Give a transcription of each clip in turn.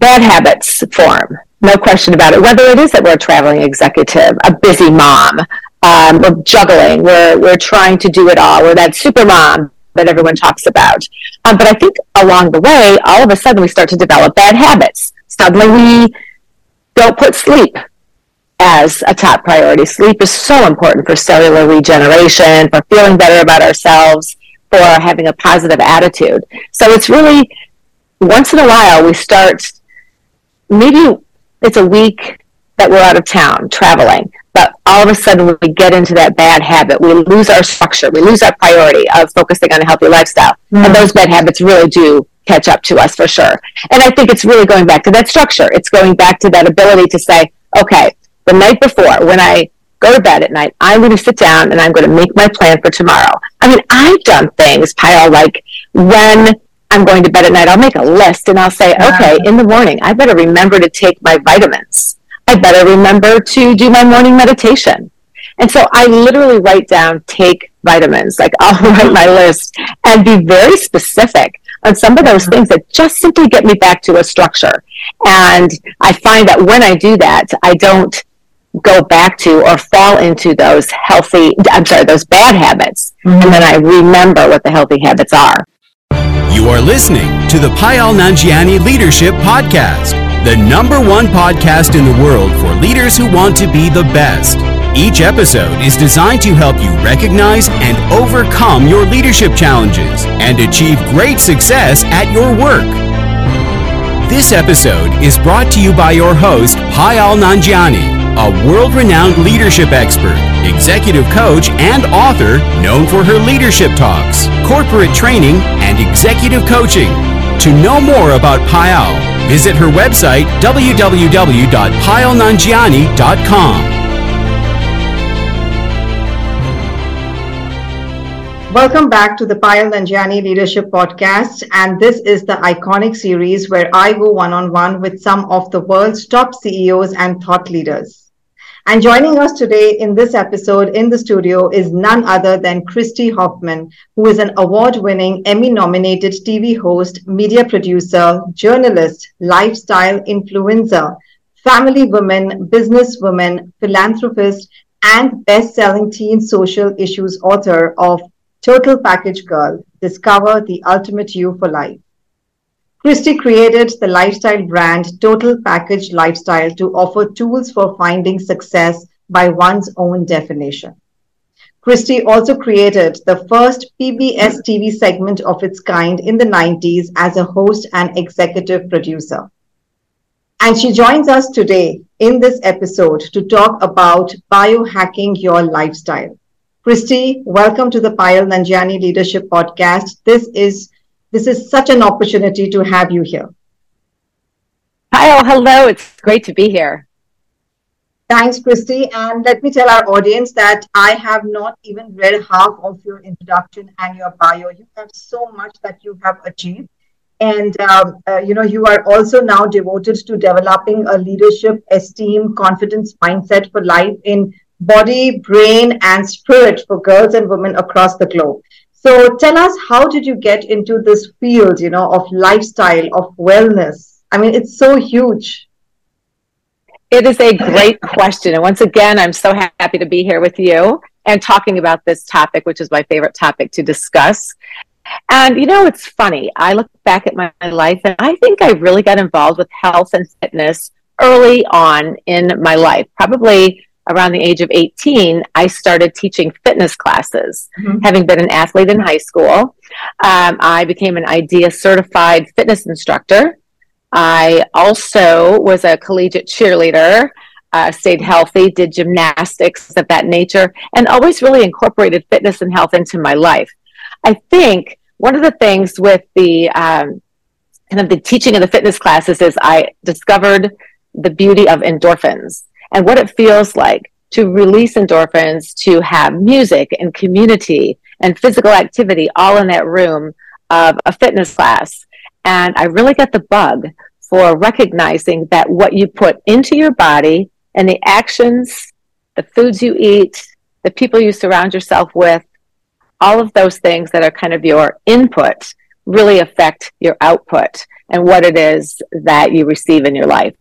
bad habits form. No question about it. Whether it is that we're a traveling executive, a busy mom, um, we're juggling, we're, we're trying to do it all, we're that super mom that everyone talks about. Um, but I think along the way, all of a sudden we start to develop bad habits. Suddenly we don't put sleep as a top priority. Sleep is so important for cellular regeneration, for feeling better about ourselves, for having a positive attitude. So it's really once in a while we start maybe it's a week that we're out of town traveling but all of a sudden we get into that bad habit. We lose our structure. We lose our priority of focusing on a healthy lifestyle. Mm-hmm. and those bad habits really do catch up to us for sure. And i think it's really going back to that structure. It's going back to that ability to say okay the night before when i go to bed at night i'm going to sit down and i'm going to make my plan for tomorrow. I mean i've done things Payal like when I'm going to bed at night, I'll make a list and I'll say, okay, in the morning, I better remember to take my vitamins. I better remember to do my morning meditation. And so I literally write down take vitamins. Like I'll write my list and be very specific on some of those things that just simply get me back to a structure. And I find that when I do that, I don't go back to or fall into those healthy, I'm sorry, those bad habits. Mm-hmm. And then I remember what the healthy habits are. You are listening to the Payal Nanjiani Leadership Podcast, the number one podcast in the world for leaders who want to be the best. Each episode is designed to help you recognize and overcome your leadership challenges and achieve great success at your work. This episode is brought to you by your host, Payal Nanjiani a world renowned leadership expert, executive coach, and author known for her leadership talks, corporate training, and executive coaching. To know more about Payal, visit her website www.payalnanjiani.com. Welcome back to the Payal Nanjiani Leadership Podcast. And this is the iconic series where I go one on one with some of the world's top CEOs and thought leaders. And joining us today in this episode in the studio is none other than Kristi Hoffman, who is an award winning Emmy nominated TV host, media producer, journalist, lifestyle influencer, family woman, businesswoman, philanthropist, and best selling teen social issues author of Total Package Girl Discover the Ultimate You for Life. Kristi created the lifestyle brand Total Package Lifestyle to offer tools for finding success by one's own definition. Kristi also created the first PBS TV segment of its kind in the 90s as a host and executive producer. And she joins us today in this episode to talk about biohacking your lifestyle. Kristi, welcome to the Payal Nanjiani Leadership Podcast. This is this is such an opportunity to have you here. Hi, oh, hello. It's great to be here. Thanks, Kristi. And let me tell our audience that I have not even read half of your introduction and your bio. You have so much that you have achieved. And, um, uh, you know, you are also now devoted to developing a leadership, esteem, confidence mindset for life in body, brain, and spirit for girls and women across the globe. So tell us, how did you get into this field, you know, of lifestyle, of wellness? I mean, it's so huge. It is a great question. And once again, I'm so happy to be here with you and talking about this topic, which is my favorite topic to discuss. And you know, it's funny. I look back at my, life and I think I really got involved with health and fitness early on in my life, probably around the age of 18, I started teaching fitness classes. Mm-hmm. Having been an athlete in high school, um, I became an IDEA certified fitness instructor. I also was a collegiate cheerleader, uh, stayed healthy, did gymnastics of that nature, and always really incorporated fitness and health into my life. I think one of the things with the um, kind of the teaching of the fitness classes is I discovered the beauty of endorphins and what it feels like to release endorphins, to have music and community and physical activity all in that room of a fitness class. And I really got the bug for recognizing that what you put into your body and the actions, the foods you eat, the people you surround yourself with, all of those things that are kind of your input really affect your output. and what it is that you receive in your life.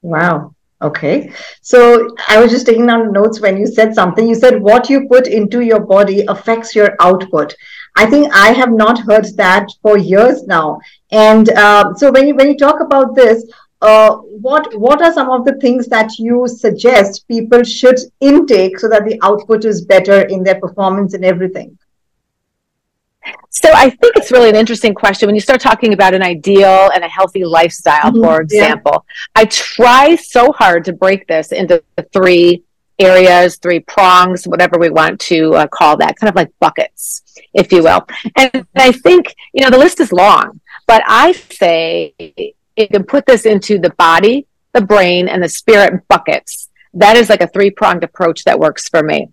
Wow. Okay. So I was just taking down notes when you said something. You said what you put into your body affects your output. I think I have not heard that for years now. And uh, so when you when you talk about this, uh, what what are some of the things that you suggest people should intake so that the output is better in their performance and everything? So I think it's really an interesting question when you start talking about an ideal and a healthy lifestyle, mm-hmm. for example. Yeah. I try so hard to break this into three areas, three prongs, whatever we want to uh, call that, kind of like buckets, if you will. And I think, you know, the list is long, but I say you can put this into the body, the brain, and the spirit buckets. That is like a three pronged approach that works for me.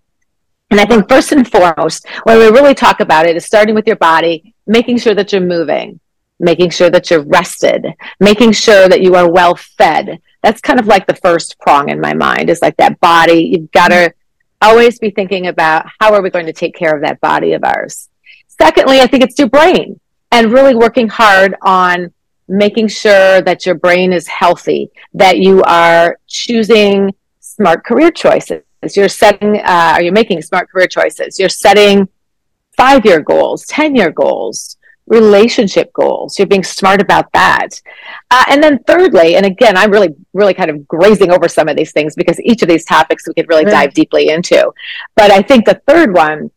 And I think first and foremost, when we really talk about it, is starting with your body, making sure that you're moving, making sure that you're rested, making sure that you are well fed. That's kind of like the first prong in my mind is like that body. You've got to always be thinking about how are we going to take care of that body of ours. Secondly, I think it's your brain and really working hard on making sure that your brain is healthy, that you are choosing smart career choices you're setting, uh, are you making smart career choices? You're setting five year goals, 10 year goals, relationship goals. You're being smart about that. Uh, and then thirdly, and again, I'm really, really kind of grazing over some of these things because each of these topics we could really dive deeply into. But I think the third one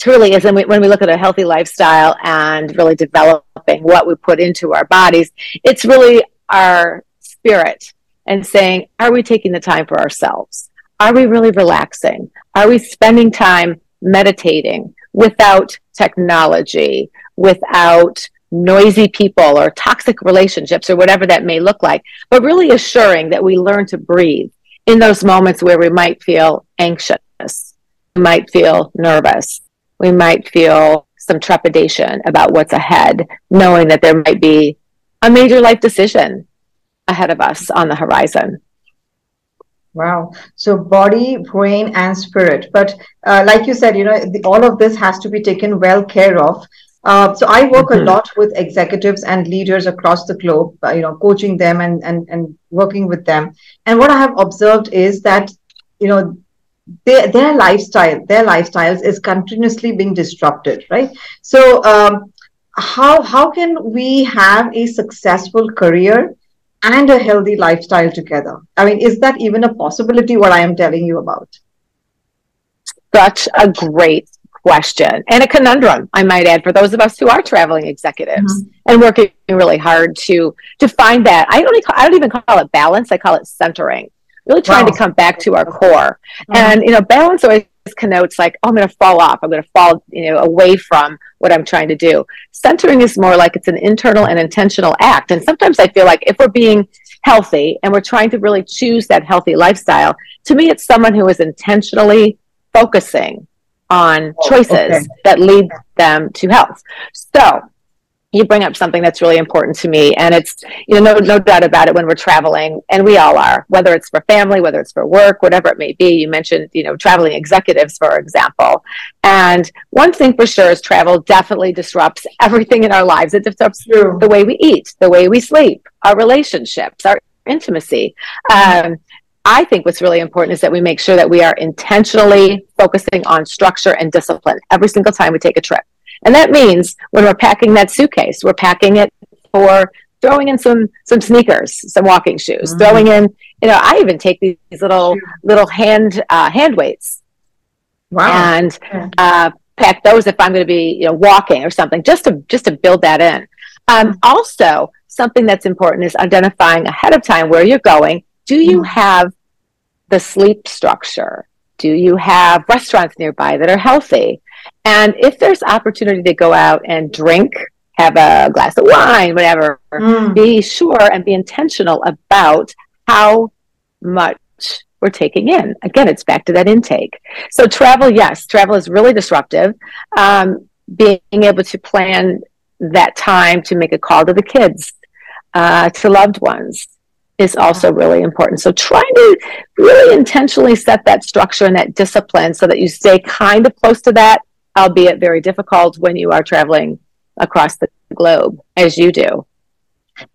truly is when we, when we look at a healthy lifestyle and really developing what we put into our bodies, it's really our spirit and saying, are we taking the time for ourselves? Are we really relaxing? Are we spending time meditating without technology, without noisy people or toxic relationships or whatever that may look like, but really assuring that we learn to breathe in those moments where we might feel anxious, we might feel nervous, we might feel some trepidation about what's ahead, knowing that there might be a major life decision ahead of us on the horizon. Wow. So body, brain, and spirit. But uh, like you said, you know, the, all of this has to be taken well care of. Uh, so I work mm-hmm. a lot with executives and leaders across the globe, uh, you know, coaching them and, and, and working with them. And what I have observed is that, you know, their, their lifestyle, their lifestyles is continuously being disrupted, right? So um, how, how can we have a successful career and a healthy lifestyle together? I mean, is that even a possibility what I am telling you about? Such a great question and a conundrum, I might add, for those of us who are traveling executives mm-hmm. and working really hard to to find that. I don't I don't even call it balance. I call it centering. Really trying wow. to come back to our core. Mm-hmm. And you know, balance always connotes like, oh, I'm going to fall off. I'm going to fall, you know, away from what I'm trying to do. Centering is more like it's an internal and intentional act. And sometimes I feel like if we're being healthy and we're trying to really choose that healthy lifestyle, to me, it's someone who is intentionally focusing on oh, choices okay. that lead them to health. So you bring up something that's really important to me and it's you know no, no doubt about it when we're traveling and we all are whether it's for family whether it's for work whatever it may be you mentioned you know traveling executives for example and one thing for sure is travel definitely disrupts everything in our lives it disrupts True. the way we eat the way we sleep our relationships our intimacy um, I think what's really important is that we make sure that we are intentionally focusing on structure and discipline every single time we take a trip. And that means when we're packing that suitcase, we're packing it for throwing in some some sneakers, some walking shoes, mm-hmm. throwing in, you know, I even take these, little little hand uh, hand weights. Wow. And uh, pack those if I'm going to be, you know, walking or something, just to just to build that in. Um, mm-hmm. Also, something that's important is identifying ahead of time where you're going. Do you mm-hmm. have the sleep structure? Do you have restaurants nearby that are healthy? And if there's opportunity to go out and drink, have a glass of wine, whatever, mm. be sure and be intentional about how much we're taking in. Again, it's back to that intake. So travel, yes, travel is really disruptive. Um, being able to plan that time to make a call to the kids, uh, to loved ones, is also really important. So trying to really intentionally set that structure and that discipline so that you stay kind of close to that albeit very difficult when you are traveling across the globe as you do.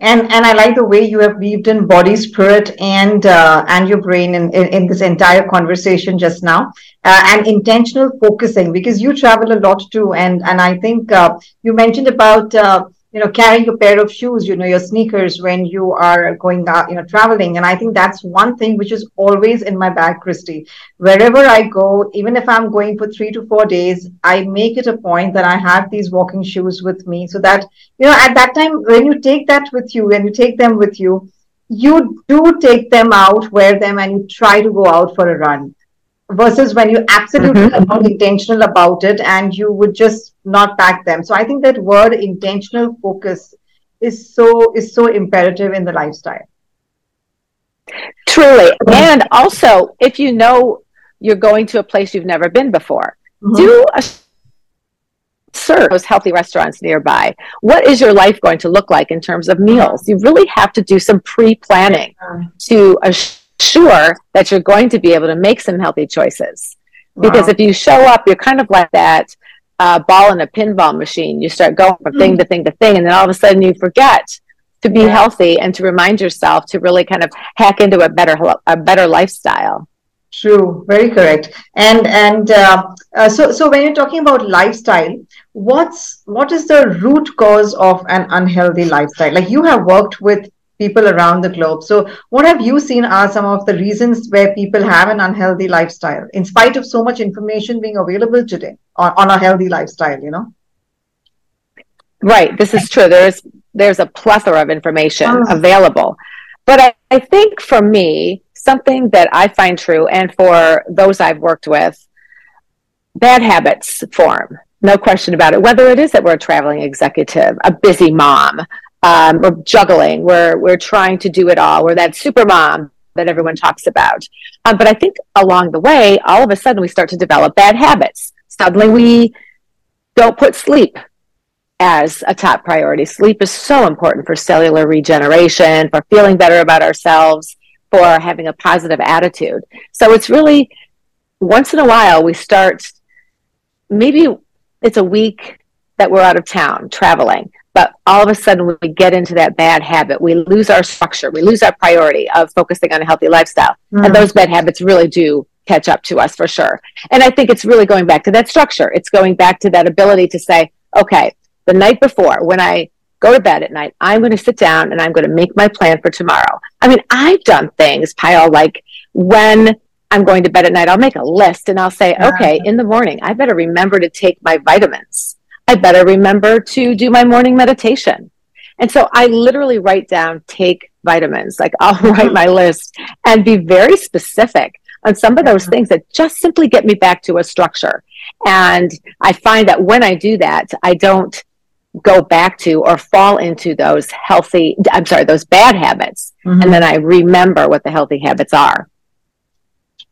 and and I like the way you have weaved in body, spirit, and uh, and your brain in, in, in this entire conversation just now, uh, and intentional focusing because you travel a lot too, and and I think uh, you mentioned about uh, you know carrying a pair of shoes you know your sneakers when you are going out you know traveling and i think that's one thing which is always in my bag kristi wherever i go even if i'm going for 3 to 4 days i make it a point that i have these walking shoes with me so that you know at that time when you take that with you when you take them with you you do take them out wear them and you try to go out for a run versus when you absolutely mm-hmm. are not intentional about it and you would just not pack them. So i think that word intentional focus is so is so imperative in the lifestyle. Truly. And also if you know you're going to a place you've never been before mm-hmm. do a serve those healthy restaurants nearby. What is your life going to look like in terms of meals? You really have to do some pre-planning to sure that you're going to be able to make some healthy choices. Wow. Because if you show up, you're kind of like that uh, ball in a pinball machine. You start going from mm. thing to thing to thing, and then all of a sudden you forget to be yeah. healthy and to remind yourself to really kind of hack into a better a better lifestyle. True, very correct. And and uh, uh, so so when you're talking about lifestyle, what's what is the root cause of an unhealthy lifestyle? Like you have worked with people around the globe. So, what have you seen are some of the reasons where people have an unhealthy lifestyle, in spite of so much information being available today on, on a healthy lifestyle? You know, right. This is true. There's there's a plethora of information oh. available, but I, I think for me, something that I find true, and for those I've worked with, bad habits form. No question about it. Whether it is that we're a traveling executive, a busy mom, um, we're juggling. We're we're trying to do it all. We're that super mom that everyone talks about. Um, but I think along the way, all of a sudden, we start to develop bad habits. Suddenly, we don't put sleep as a top priority. Sleep is so important for cellular regeneration, for feeling better about ourselves, for having a positive attitude. So it's really once in a while we start. Maybe it's a week that we're out of town traveling but all of a sudden, we get into that bad habit, we lose our structure, we lose our priority of focusing on a healthy lifestyle. Mm. And those bad habits really do catch up to us for sure. And I think it's really going back to that structure. It's going back to that ability to say, okay, the night before, when I go to bed at night, I'm going to sit down and I'm going to make my plan for tomorrow. I mean, I've done things, Payal, like when I'm going to bed at night, I'll make a list and I'll say, okay, in the morning, I better remember to take my vitamins. I better remember to do my morning meditation. And so I literally write down take vitamins. Like I'll write my list and be very specific on some of those things that just simply get me back to a structure. And I find that when I do that, I don't go back to or fall into those healthy, I'm sorry, those bad habits. Mm-hmm. And then I remember what the healthy habits are.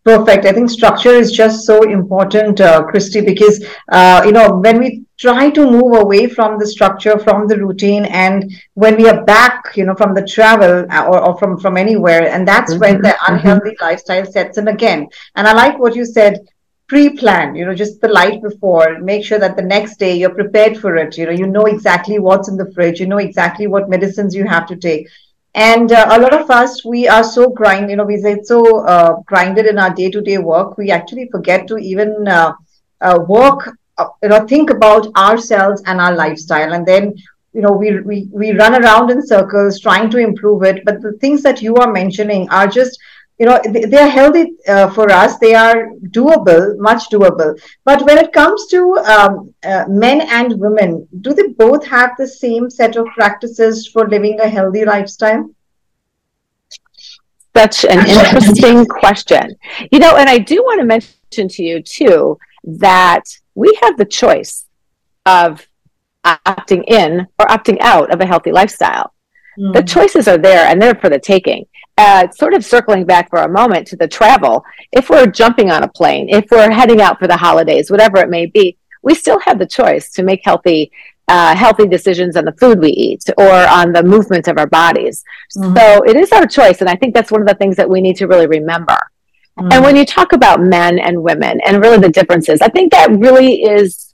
Perfect. I think structure is just so important, uh, Kristi, because uh, you know when we try to move away from the structure, from the routine, and when we are back, you know, from the travel uh, or, or from from anywhere, and that's mm-hmm. when the mm-hmm. unhealthy mm-hmm. lifestyle sets in again. And I like what you said pre-plan you know just the night before make sure that the next day you're prepared for it you know you know exactly what's in the fridge you know exactly what medicines you have to take and uh, a lot of us, we are so grind, you know, we say so uh, grinded in our day to day work, we actually forget to even uh, uh work, you know, think about ourselves and our lifestyle. And then, you know, we, we, we run around in circles trying to improve it. But the things that you are mentioning are just you know they are healthy uh, for us they are doable much doable but when it comes to um, uh, men and women do they both have the same set of practices for living a healthy lifestyle such an interesting question you know and i do want to mention to you too that we have the choice of opting in or opting out of a healthy lifestyle mm. the choices are there and they're for the taking uh, sort of circling back for a moment to the travel, if we're jumping on a plane, if we're heading out for the holidays, whatever it may be, we still have the choice to make healthy uh, healthy decisions on the food we eat or on the movement of our bodies. Mm-hmm. So it is our choice, and I think that's one of the things that we need to really remember. Mm-hmm. And when you talk about men and women and really the differences, I think that really is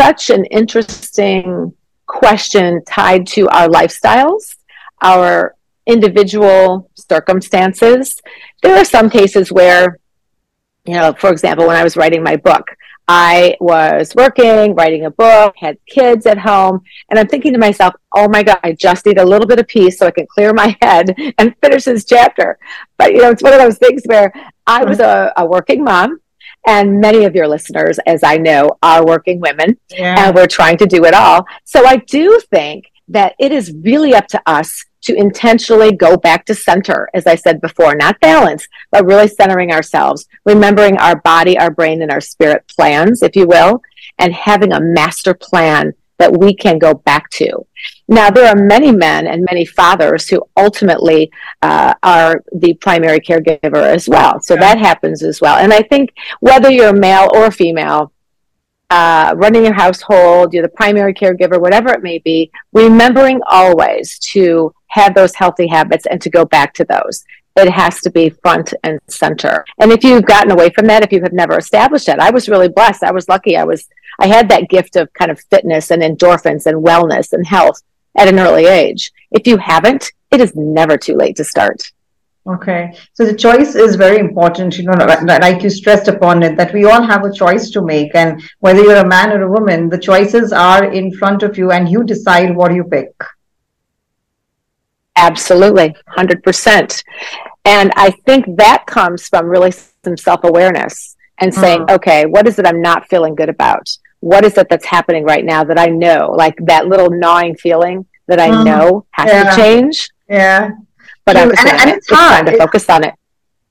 such an interesting question tied to our lifestyles our individual circumstances. There are some cases where, you know, for example, when I was writing my book, I was working, writing a book, had kids at home, and I'm thinking to myself, oh my God, I just need a little bit of peace so I can clear my head and finish this chapter. But, you know, it's one of those things where I was a, a working mom, and many of your listeners, as I know, are working women, yeah. and we're trying to do it all. So I do think that it is really up to us to intentionally go back to center, as I said before, not balance, but really centering ourselves, remembering our body, our brain, and our spirit plans, if you will, and having a master plan that we can go back to. Now, there are many men and many fathers who ultimately uh, are the primary caregiver as well. So that happens as well. And I think whether you're male or female, uh, running your household, you're the primary caregiver, whatever it may be, remembering always to have those healthy habits and to go back to those. It has to be front and center. And if you've gotten away from that, if you have never established it, I was really blessed. I was lucky. I was, I had that gift of kind of fitness and endorphins and wellness and health at an early age. If you haven't, it is never too late to start. Okay. So the choice is very important, you know, like you stressed upon it, that we all have a choice to make. And whether you're a man or a woman, the choices are in front of you and you decide what you pick. Absolutely. 100%. And I think that comes from really some self awareness and saying, mm. okay, what is it I'm not feeling good about? What is it that's happening right now that I know, like that little gnawing feeling that I mm. know has yeah. to change? Yeah but I'm and, and, it's, it's hard to focus on it.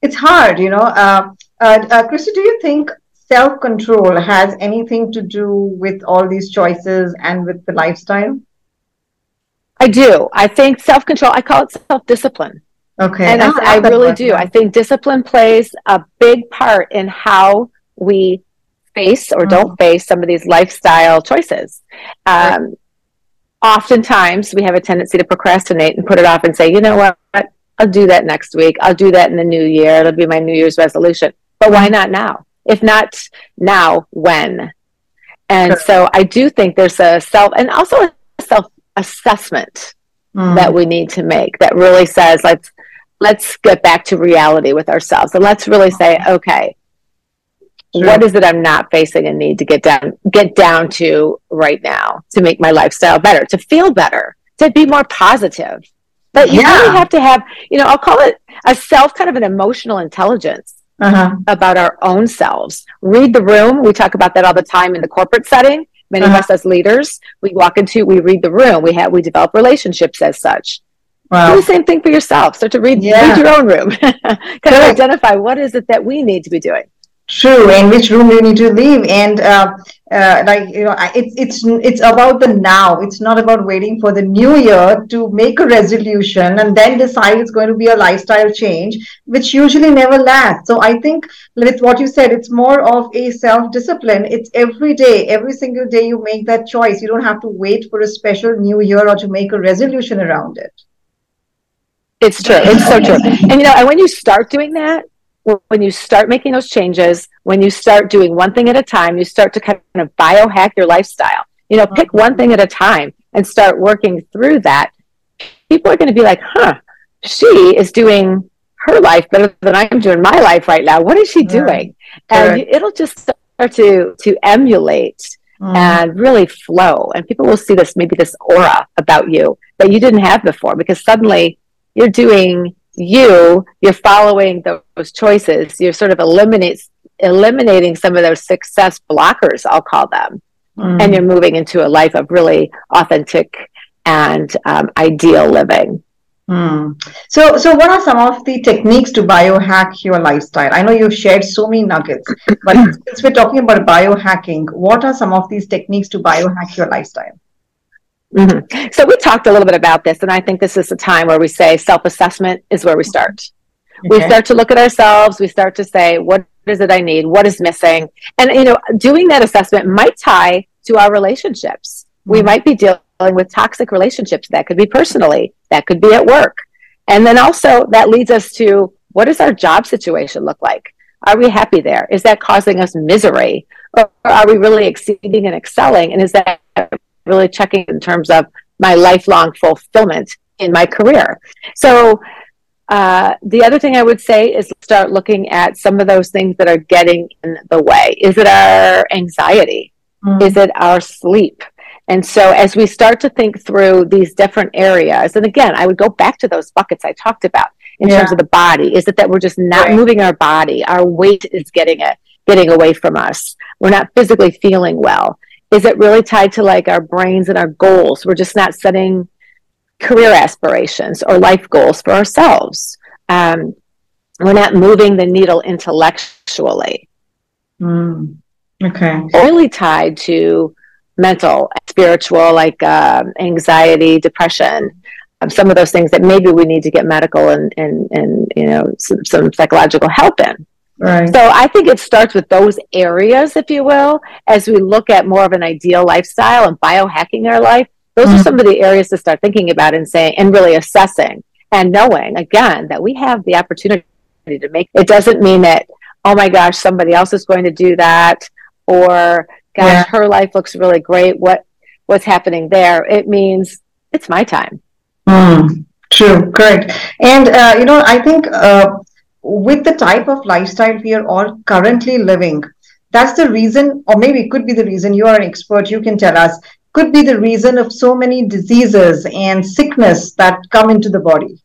It's hard, you know. Uh, uh, uh, Kristi, do you think self control has anything to do with all these choices and with the lifestyle? I do. I think self control. I call it self discipline. Okay, and I, I really do. I think discipline plays a big part in how we face or mm. don't face some of these lifestyle choices. Um, oftentimes we have a tendency to procrastinate and put it off and say, you know what, I'll do that next week. I'll do that in the new year. It'll be my New Year's resolution. But why not now? If not now, when? And sure. so I do think there's a self and also a assessment mm. that we need to make that really says let's let's get back to reality with ourselves and let's really say, okay, Sure. What is it I'm not facing and need to get down get down to right now to make my lifestyle better, to feel better, to be more positive. But you yeah. really have to have, you know, I'll call it a self kind of an emotional intelligence uh-huh. about our own selves. Read the room. We talk about that all the time in the corporate setting. Many uh-huh. of us as leaders, we walk into, we read the room. We have, we develop relationships as such. Wow. Do the same thing for yourself. Start to read, yeah. read your own room. kind of identify what is it that we need to be doing. True, and which room you need to leave, and uh, uh, like you know, it's it's it's about the now. It's not about waiting for the new year to make a resolution and then decide it's going to be a lifestyle change, which usually never lasts. So I think with what you said, it's more of a self discipline. It's every day, every single day you make that choice. You don't have to wait for a special new year or to make a resolution around it. It's true. It's so true. And you know, and when you start doing that, when you start making those changes, when you start doing one thing at a time, you start to kind of biohack your lifestyle. You know, pick one thing at a time and start working through that. People are going to be like, huh, she is doing her life better than I'm doing my life right now. What is she doing? And it'll just start to to emulate mm. and really flow. And people will see this maybe this aura about you that you didn't have before because suddenly you're doing you, you're following those choices. You're sort of eliminates eliminating some of those success blockers, I'll call them, mm. and you're moving into a life of really authentic and um, ideal living. Mm. So, so what are some of the techniques to biohack your lifestyle? I know you've shared so many nuggets, but since we're talking about biohacking, what are some of these techniques to biohack your lifestyle? Mm-hmm. So we talked a little bit about this, and I think this is the time where we say self-assessment is where we start. Okay. We start to look at ourselves. We start to say, what is it I need? What is missing? And you know, doing that assessment might tie to our relationships. Mm-hmm. We might be dealing with toxic relationships. That could be personally. That could be at work. And then also that leads us to what does our job situation look like? Are we happy there? Is that causing us misery? Or are we really exceeding and excelling? And is that really checking in terms of my lifelong fulfillment in my career. So uh, the other thing I would say is start looking at some of those things that are getting in the way. Is it our anxiety? Mm. Is it our sleep? And so as we start to think through these different areas, and again, I would go back to those buckets I talked about in yeah. terms of the body. Is it that we're just not right. moving our body? Our weight is getting it, getting away from us. We're not physically feeling well. Is it really tied to like our brains and our goals? We're just not setting career aspirations or life goals for ourselves. Um, we're not moving the needle intellectually. Mm. Okay. Really tied to mental, spiritual, like uh, anxiety, depression, um, some of those things that maybe we need to get medical and, and, and you know, some, some psychological help in. Right. So I think it starts with those areas, if you will, as we look at more of an ideal lifestyle and biohacking our life. Those mm-hmm. are some of the areas to start thinking about and saying and really assessing and knowing again that we have the opportunity to make it doesn't mean that oh my gosh somebody else is going to do that or gosh yeah. her life looks really great. What what's happening there? It means it's my time. Mm, true. Correct and uh, you know i think uh, with the type of lifestyle we are all currently living that's the reason or maybe it could be the reason you are an expert. You can tell us could be the reason of so many diseases and sickness that come into the body.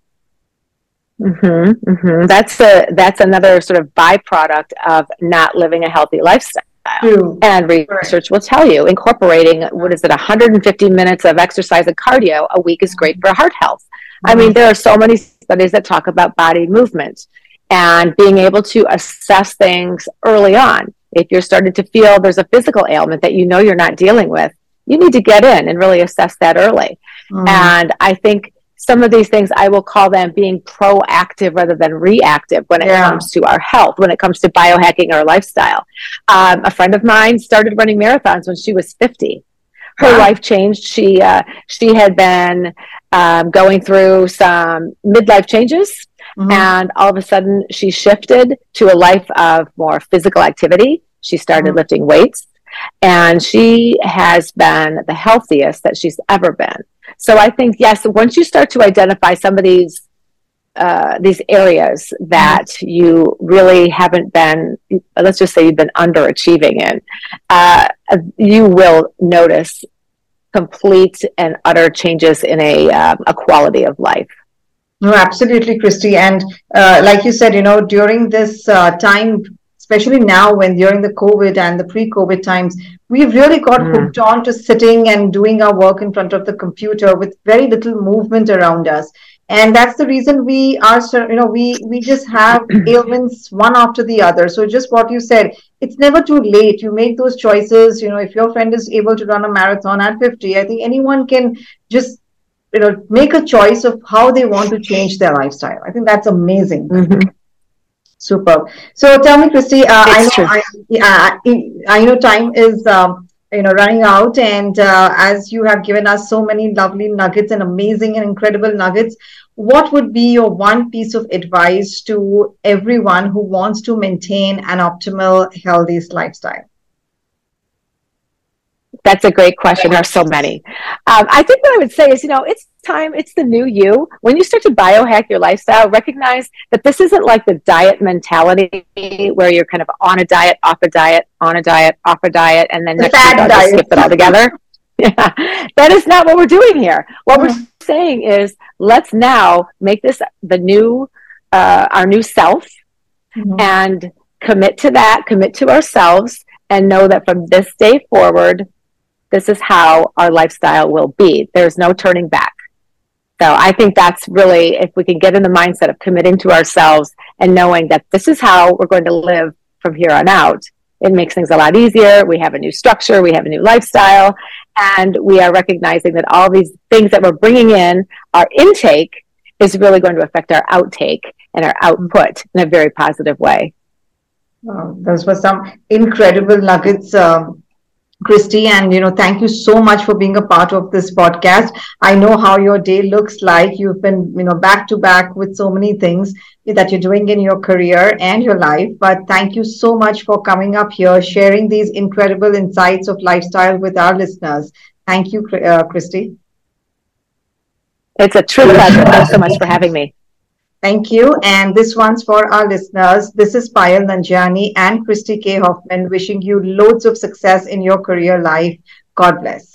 Mm-hmm, mm-hmm. That's a that's another sort of byproduct of not living a healthy lifestyle. True. And research will tell you incorporating what is it 150 minutes of exercise and cardio a week is great for heart health. Mm-hmm. I mean, there are so many studies that talk about body movement and being able to assess things early on. If you're starting to feel there's a physical ailment that you know you're not dealing with, you need to get in and really assess that early. Mm. And I think some of these things I will call them being proactive rather than reactive when it yeah. comes to our health, when it comes to biohacking our lifestyle. Um, a friend of mine started running marathons when she was 50. Her wow. life changed. She uh, she had been um, going through some midlife changes, mm-hmm. and all of a sudden she shifted to a life of more physical activity. She started mm-hmm. lifting weights and she has been the healthiest that she's ever been. So I think yes, once you start to identify some of these uh, these areas that you really haven't been, let's just say you've been underachieving in, uh, you will notice complete and utter changes in a, uh, a quality of life. No, absolutely, Kristi. And uh, like you said, you know, during this uh, time especially now when during the COVID and the pre-COVID times, we've really got mm. hooked on to sitting and doing our work in front of the computer with very little movement around us. And that's the reason we are, you know, we we just have ailments one after the other. So just what you said, it's never too late. You make those choices. You know, if your friend is able to run a marathon at 50, I think anyone can just you know make a choice of how they want to change their lifestyle. I think that's amazing. Mm-hmm. Super. So tell me, Kristi, uh, I know I, I, know time is um, you know running out, and uh, as you have given us so many lovely nuggets and amazing and incredible nuggets, what would be your one piece of advice to everyone who wants to maintain an optimal, healthy lifestyle? That's a great question. There are so many. Um, I think what I would say is, you know, it's time, it's the new you. When you start to biohack your lifestyle, recognize that this isn't like the diet mentality where you're kind of on a diet, off a diet, on a diet, off a diet, and then next week I'll skip it all together. yeah, that is not what we're doing here. What mm-hmm. we're saying is, let's now make this the new, uh, our new self, mm-hmm. and commit to that, commit to ourselves, and know that from this day forward, this is how our lifestyle will be. There's no turning back. So I think that's really, if we can get in the mindset of committing to ourselves and knowing that this is how we're going to live from here on out, it makes things a lot easier. We have a new structure, we have a new lifestyle, and we are recognizing that all these things that we're bringing in, our intake, is really going to affect our outtake and our output in a very positive way. Oh, those were some incredible nuggets um, Kristi, and you know, thank you so much for being a part of this podcast. I know how your day looks like. You've been, you know, back to back with so many things that you're doing in your career and your life. But thank you so much for coming up here, sharing these incredible insights of lifestyle with our listeners. Thank you, uh, Kristi. It's a true pleasure. Thanks so much for having me. Thank you. And this one's for our listeners. This is Payal Nanjiani and Kristi K. Hoffman wishing you loads of success in your career life. God bless.